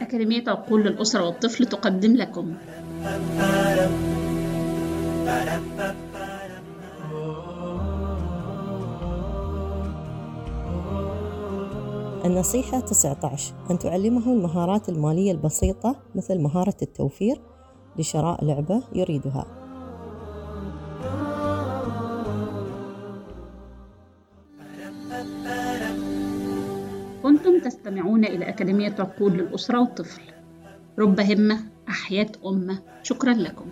أكاديمية عقول للأسرة والطفل تقدم لكم. النصيحة 19 أن تعلمه المهارات المالية البسيطة مثل مهارة التوفير لشراء لعبة يريدها. كنتم تستمعون إلى أكاديمية عقول للأسرة والطفل. رب همة أحياء أمة. شكرا لكم.